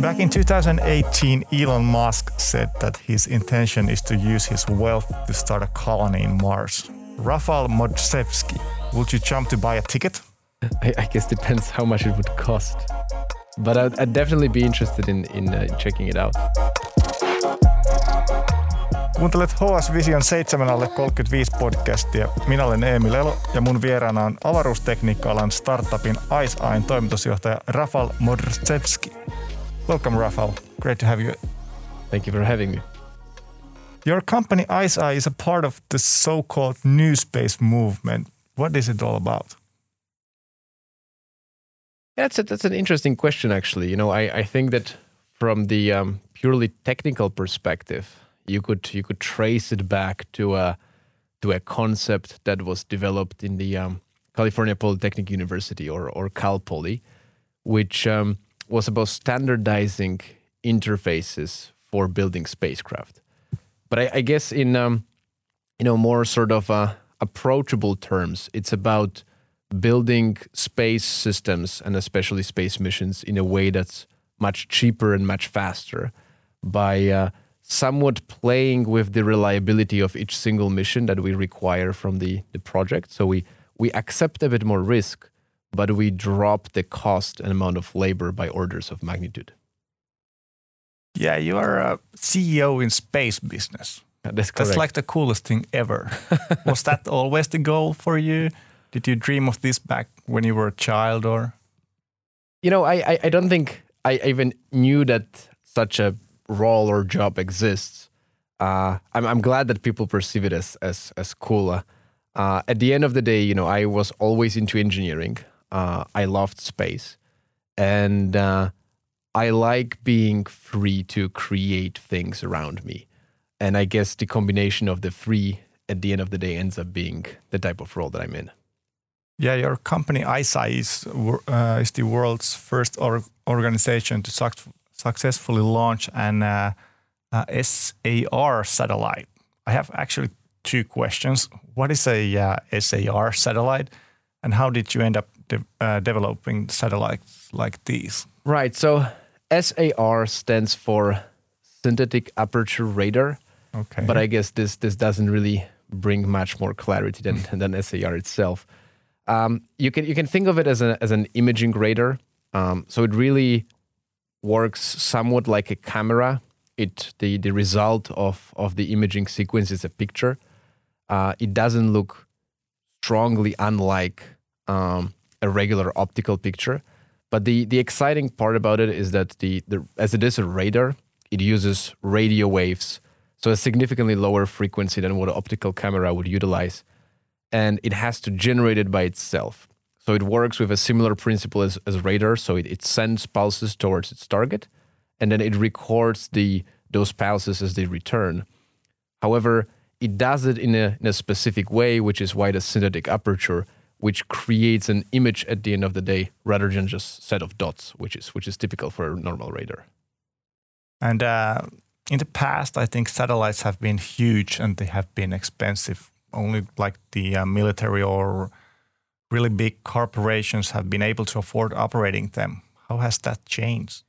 Back in 2018, Elon Musk said that his intention is to use his wealth to start a colony in Mars. Rafal Modrzewski, would you jump to buy a ticket? I, I guess depends how much it would cost. But I'd, I'd definitely be interested in, in uh, checking it out. Kuuntelet HS Vision 7 alle 35 podcastia. Minä olen Emil Elo ja mun vieraana on avaruustekniikka-alan startupin ICEYEn toimitusjohtaja Rafal Modrzewski. Welcome Rafael. Great to have you. Thank you for having me. Your company ICEYE is a part of the so-called New Space movement. What is it all about? That's, a, that's an interesting question, actually. You know, I, I think that from the um, purely technical perspective, you could you could trace it back to a to a concept that was developed in the um, California Polytechnic University or or Cal Poly, which um, was about standardizing interfaces for building spacecraft. But I, I guess in um, you know more sort of uh, approachable terms, it's about building space systems and especially space missions in a way that's much cheaper and much faster by uh, somewhat playing with the reliability of each single mission that we require from the, the project. So we, we accept a bit more risk, but we drop the cost and amount of labor by orders of magnitude. Yeah, you are a CEO in space business. That's, That's like the coolest thing ever. Was that always the goal for you? Did you dream of this back when you were a child or? You know, I, I, I don't think I even knew that such a role or job exists. Uh, I'm, I'm glad that people perceive it as, as, as cool. Uh, at the end of the day, you know, I was always into engineering. Uh, I loved space. And uh, I like being free to create things around me. And I guess the combination of the free at the end of the day ends up being the type of role that I'm in. Yeah, your company ICEYE is, uh, is the world's first or organization to suc successfully launch an uh, uh, SAR satellite. I have actually two questions. What is a uh, SAR satellite, and how did you end up de uh, developing satellites like these? Right. So SAR stands for synthetic aperture radar. Okay. But I guess this this doesn't really bring much more clarity than than SAR itself. Um, you can you can think of it as, a, as an imaging radar. Um, so it really works somewhat like a camera. It the the result of of the imaging sequence is a picture. Uh, it doesn't look strongly unlike um, a regular optical picture. But the the exciting part about it is that the, the as it is a radar, it uses radio waves, so a significantly lower frequency than what an optical camera would utilize and it has to generate it by itself. So it works with a similar principle as, as radar. So it, it sends pulses towards its target, and then it records the those pulses as they return. However, it does it in a, in a specific way, which is why the synthetic aperture, which creates an image at the end of the day, rather than just set of dots, which is which is typical for a normal radar. And uh, in the past, I think satellites have been huge and they have been expensive only like the uh, military or really big corporations have been able to afford operating them. How has that changed?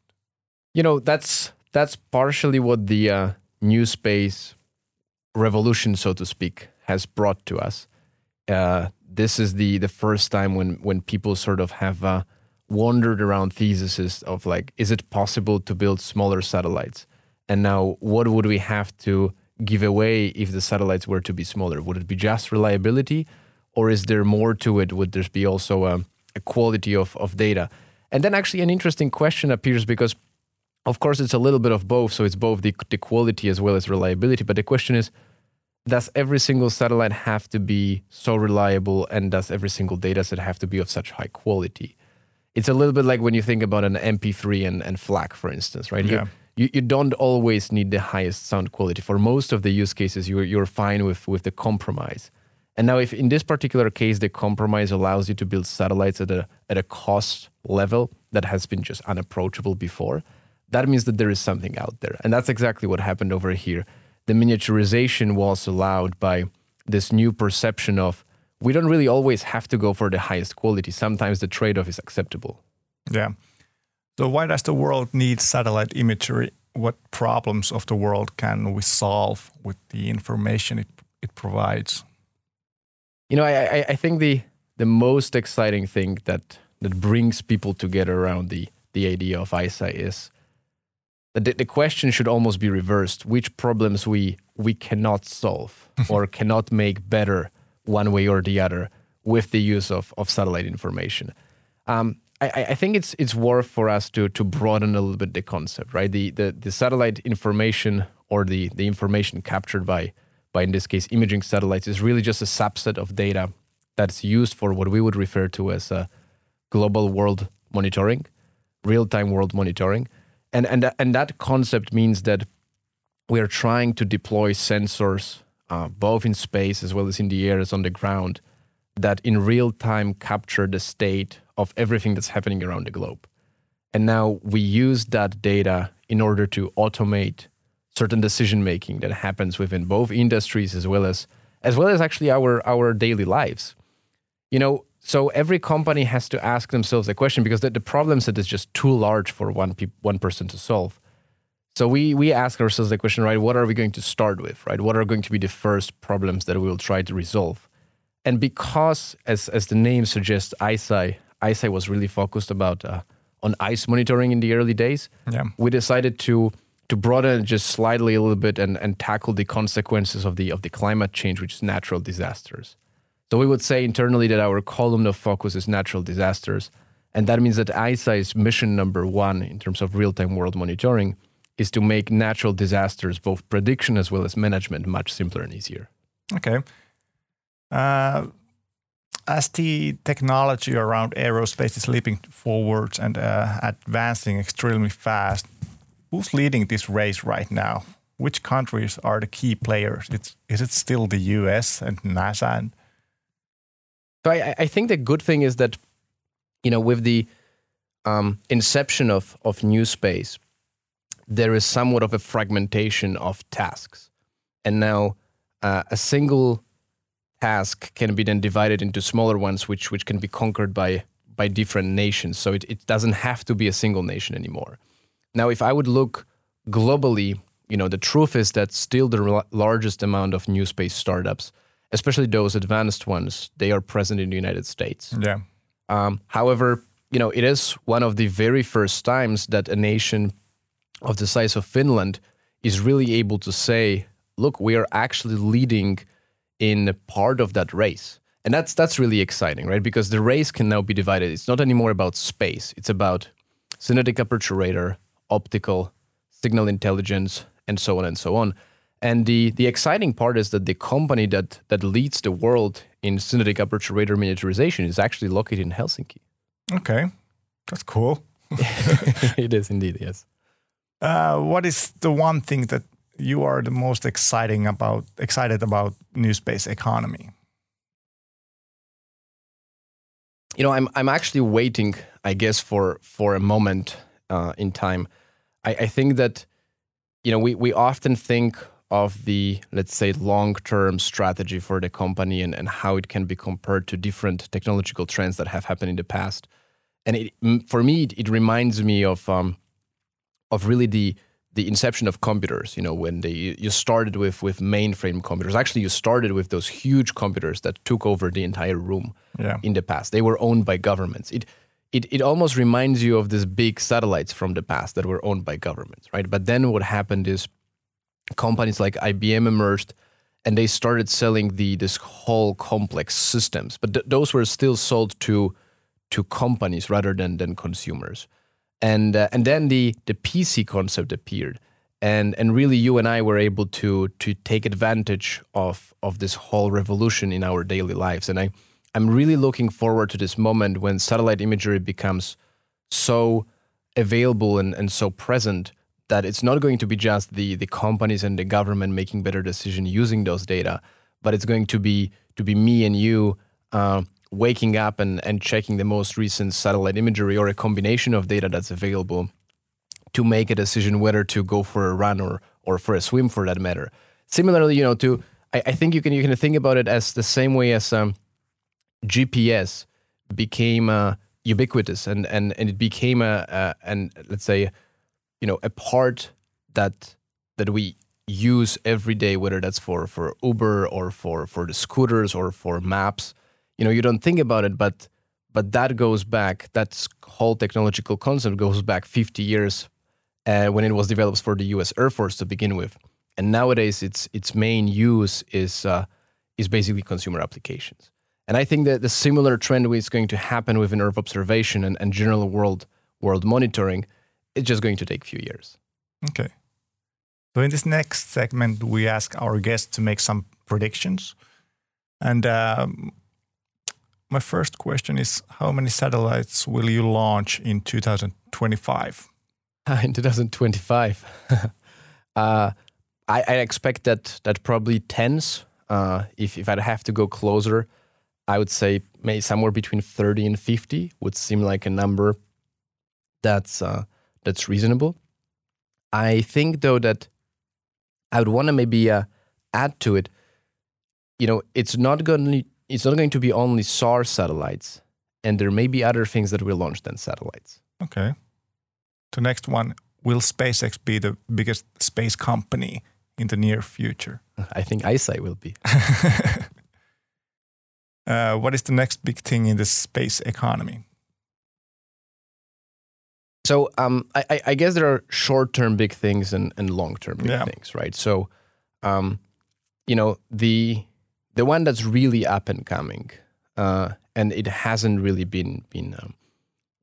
You know, that's that's partially what the uh, new space revolution, so to speak, has brought to us. Uh, this is the the first time when when people sort of have uh, wandered around theses of like, is it possible to build smaller satellites? And now, what would we have to give away if the satellites were to be smaller? Would it be just reliability, or is there more to it? Would there be also a, a quality of, of data? And then actually an interesting question appears because, of course, it's a little bit of both. So it's both the, the quality as well as reliability. But the question is, does every single satellite have to be so reliable and does every single data set have to be of such high quality? It's a little bit like when you think about an MP3 and, and FLAC, for instance, right? Yeah. You, you, you don't always need the highest sound quality. For most of the use cases, you're, you're fine with, with the compromise. And now, if in this particular case, the compromise allows you to build satellites at a, at a cost level that has been just unapproachable before, that means that there is something out there. And that's exactly what happened over here. The miniaturization was allowed by this new perception of we don't really always have to go for the highest quality. Sometimes the trade off is acceptable. Yeah. So why does the world need satellite imagery? What problems of the world can we solve with the information it, it provides? You know, I, I, I think the the most exciting thing that that brings people together around the the idea of ICEYE is the, the question should almost be reversed: which problems we we cannot solve or cannot make better one way or the other with the use of, of satellite information. Um, I, I, think it's it's worth for us to to broaden a little bit the concept, right? The the, the satellite information or the, the information captured by by in this case imaging satellites is really just a subset of data that's used for what we would refer to as a global world monitoring, real-time world monitoring. And and and that concept means that we are trying to deploy sensors uh, both in space as well as in the air as on the ground that in real time capture the state of everything that's happening around the globe. And now we use that data in order to automate certain decision making that happens within both industries as well as as well as actually our our daily lives. You know, so every company has to ask themselves a question because the, the problem set is just too large for one pe- one person to solve. So we we ask ourselves the question, right? What are we going to start with, right? What are going to be the first problems that we will try to resolve? And because, as as the name suggests, ICEYE ICEYE was really focused about uh, on ice monitoring in the early days. Yeah. We decided to to broaden it just slightly a little bit and, and tackle the consequences of the of the climate change, which is natural disasters. So we would say internally that our column of focus is natural disasters, and that means that ICEYE's mission number one in terms of real-time world monitoring is to make natural disasters, both prediction as well as management, much simpler and easier. Okay. Uh, as the technology around aerospace is leaping forward and uh, advancing extremely fast, who's leading this race right now? Which countries are the key players? It's, is it still the US and NASA? And so I, I think the good thing is that, you know, with the um, inception of, of new space, there is somewhat of a fragmentation of tasks. And now uh, a single task can be then divided into smaller ones, which, which can be conquered by, by different nations. So it, it doesn't have to be a single nation anymore. Now, if I would look globally, you know, the truth is that still the largest amount of new space startups, especially those advanced ones, they are present in the United States. Yeah. Um, however, you know, it is one of the very first times that a nation of the size of Finland is really able to say, look, we are actually leading in part of that race. And that's that's really exciting, right? Because the race can now be divided. It's not anymore about space. It's about synthetic aperture radar, optical, signal intelligence, and so on and so on. And the the exciting part is that the company that that leads the world in synthetic aperture radar miniaturization is actually located in Helsinki. Okay, that's cool. it is indeed, yes. Uh, what is the one thing that you are the most exciting about excited about new space economy? You know, I'm I'm actually waiting, I guess, for for a moment uh, in time. I, I think that you know we we often think of the let's say long term strategy for the company and, and how it can be compared to different technological trends that have happened in the past. And it, for me, it, it reminds me of um, of really the the inception of computers. You know, when they you started with with mainframe computers. Actually, you started with those huge computers that took over the entire room yeah. in the past. They were owned by governments. It it it almost reminds you of these big satellites from the past that were owned by governments, right? But then what happened is companies like IBM emerged and they started selling the this whole complex systems, but th- those were still sold to to companies rather than than consumers. And uh, and then the the PC concept appeared, and and really you and I were able to to take advantage of of this whole revolution in our daily lives, and I I'm really looking forward to this moment when satellite imagery becomes so available and, and so present that it's not going to be just the the companies and the government making better decisions using those data, but it's going to be to be me and you uh, waking up and, and checking the most recent satellite imagery or a combination of data that's available to make a decision whether to go for a run or or for a swim for that matter. Similarly, you know, to I, I think you can you can think about it as the same way as um, GPS became uh, ubiquitous and and and it became a, a and let's say you know a part that that we use every day whether that's for for uber or for for the scooters or for maps. You know you don't think about it but but that goes back that whole technological concept goes back 50 years uh, when it was developed for the US Air Force to begin with. And nowadays its its main use is uh, is basically consumer applications. And I think that the similar trend is going to happen within Earth observation and, and general world world monitoring it's just going to take a few years Okay. So in this next segment, we ask our guests to make some predictions. And um, my first question is How many satellites will you launch in 2025? in 2025 uh, I, I expect that that probably tens uh, if, if I'd have to go closer I would say maybe somewhere between 30 and 50 would seem like a number that's uh, that's reasonable I think though that I would want to maybe uh, add to it. You know, it's not going it's not going to be only SAR satellites, and there may be other things that will launch than satellites. Okay. The next one will SpaceX be the biggest space company in the near future? I think ICEYE will be. uh, what is the next big thing in the space economy? So um, I, I, guess there are short-term big things and, and long-term big yeah. things, right? So, um, you know, the the one that's really up and coming, uh, and it hasn't really been been um,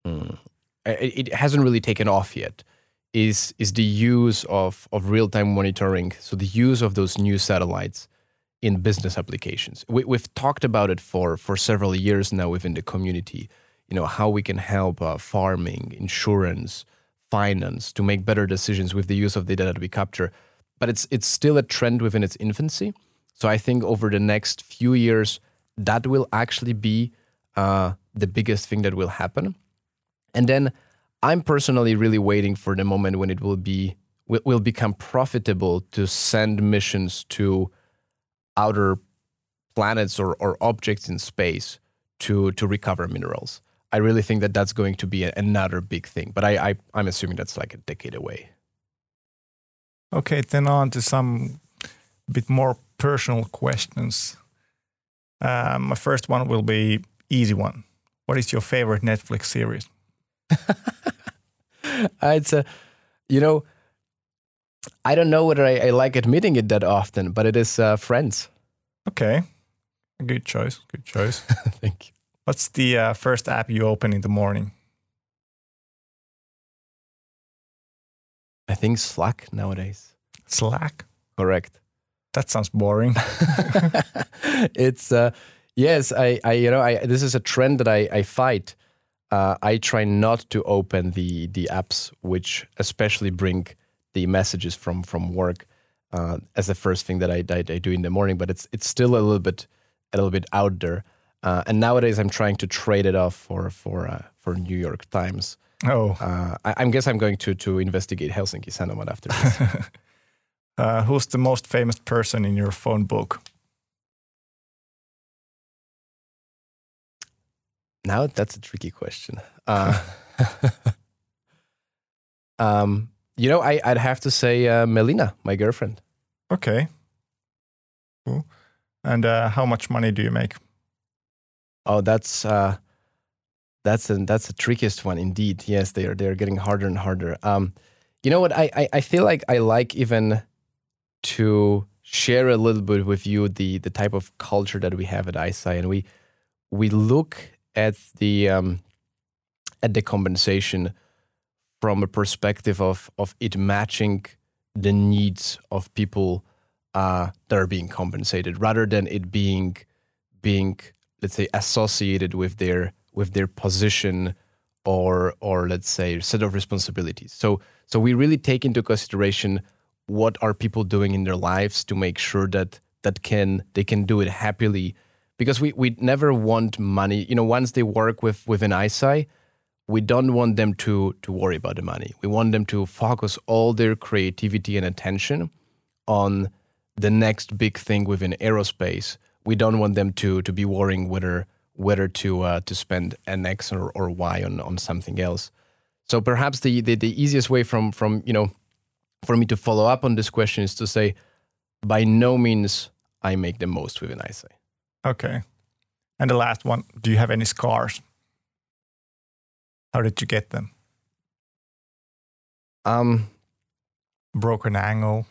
mm, it, it, hasn't really taken off yet, is is the use of of real-time monitoring. So the use of those new satellites in business applications. We, we've talked about it for for several years now within the community you know how we can help uh, farming, insurance, finance to make better decisions with the use of the data that we capture. But it's it's still a trend within its infancy. So I think over the next few years, that will actually be uh, the biggest thing that will happen. And then I'm personally really waiting for the moment when it will be will, become profitable to send missions to outer planets or, or objects in space to to recover minerals. I really think that that's going to be a, another big thing. But I, I I'm assuming that's like a decade away. Okay, then on to some bit more personal questions. Uh, my first one will be easy one. What is your favorite Netflix series? it's a, you know, I don't know whether I, I like admitting it that often, but it is uh, Friends. Okay, good choice. Good choice. Thank you. What's the uh, first app you open in the morning? I think Slack nowadays. Slack? Correct. That sounds boring. it's uh, yes, I, I you know, I this is a trend that I, I fight. Uh, I try not to open the the apps which especially bring the messages from from work uh, as the first thing that I, I, I do in the morning. But it's it's still a little bit a little bit out there. Uh, and nowadays, I'm trying to trade it off for for uh, for New York Times. Oh, uh, I, I, guess I'm going to to investigate Helsinki Sanomat after this. Uh, who's the most famous person in your phone book? Now that's a tricky question. Uh, um, you know, I, would have to say uh, Melina, my girlfriend. Okay. Cool. And how much money do you make? Oh, that's uh, that's that's the trickiest one indeed. Yes, they are they are getting harder and harder. Um, you know what? I, I, I feel like I like even to share a little bit with you the the type of culture that we have at ICEYE, and we we look at the um, at the compensation from a perspective of of it matching the needs of people uh, that are being compensated, rather than it being being let's say associated with their with their position or or let's say set of responsibilities. So so we really take into consideration what are people doing in their lives to make sure that that can they can do it happily. Because we we never want money. You know once they work with with an ICEYE we don't want them to to worry about the money. We want them to focus all their creativity and attention on the next big thing within aerospace we don't want them to to be worrying whether whether to uh, to spend an X or, or Y on on something else. So perhaps the, the the easiest way from from you know for me to follow up on this question is to say, by no means I make the most with an ICE. Okay. And the last one, do you have any scars? How did you get them? Um, Broken angle,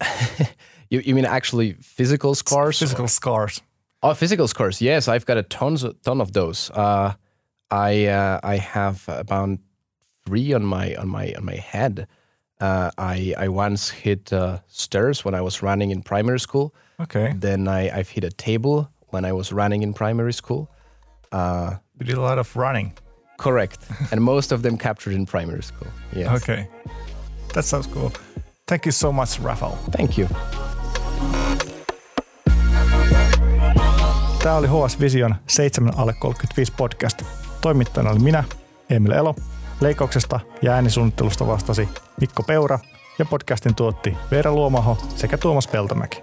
you you mean actually physical scars? physical scars. Oh, physical scars. Yes, I've got a tons of, ton of those. Uh, I uh, I have about three on my on my on my head. Uh, I I once hit uh, stairs when I was running in primary school. Okay. Then I I've hit a table when I was running in primary school. Uh, You did a lot of running. correct, and most of them captured in primary school. Yes. Okay. That sounds cool. Thank you so much, Rafael. Thank you. Tämä oli HS Vision 7 alle 35 podcast. Toimittajana oli minä, Emil Elo. Leikauksesta ja äänisuunnittelusta vastasi Mikko Peura ja podcastin tuotti Veera Luomaho sekä Tuomas Peltomäki.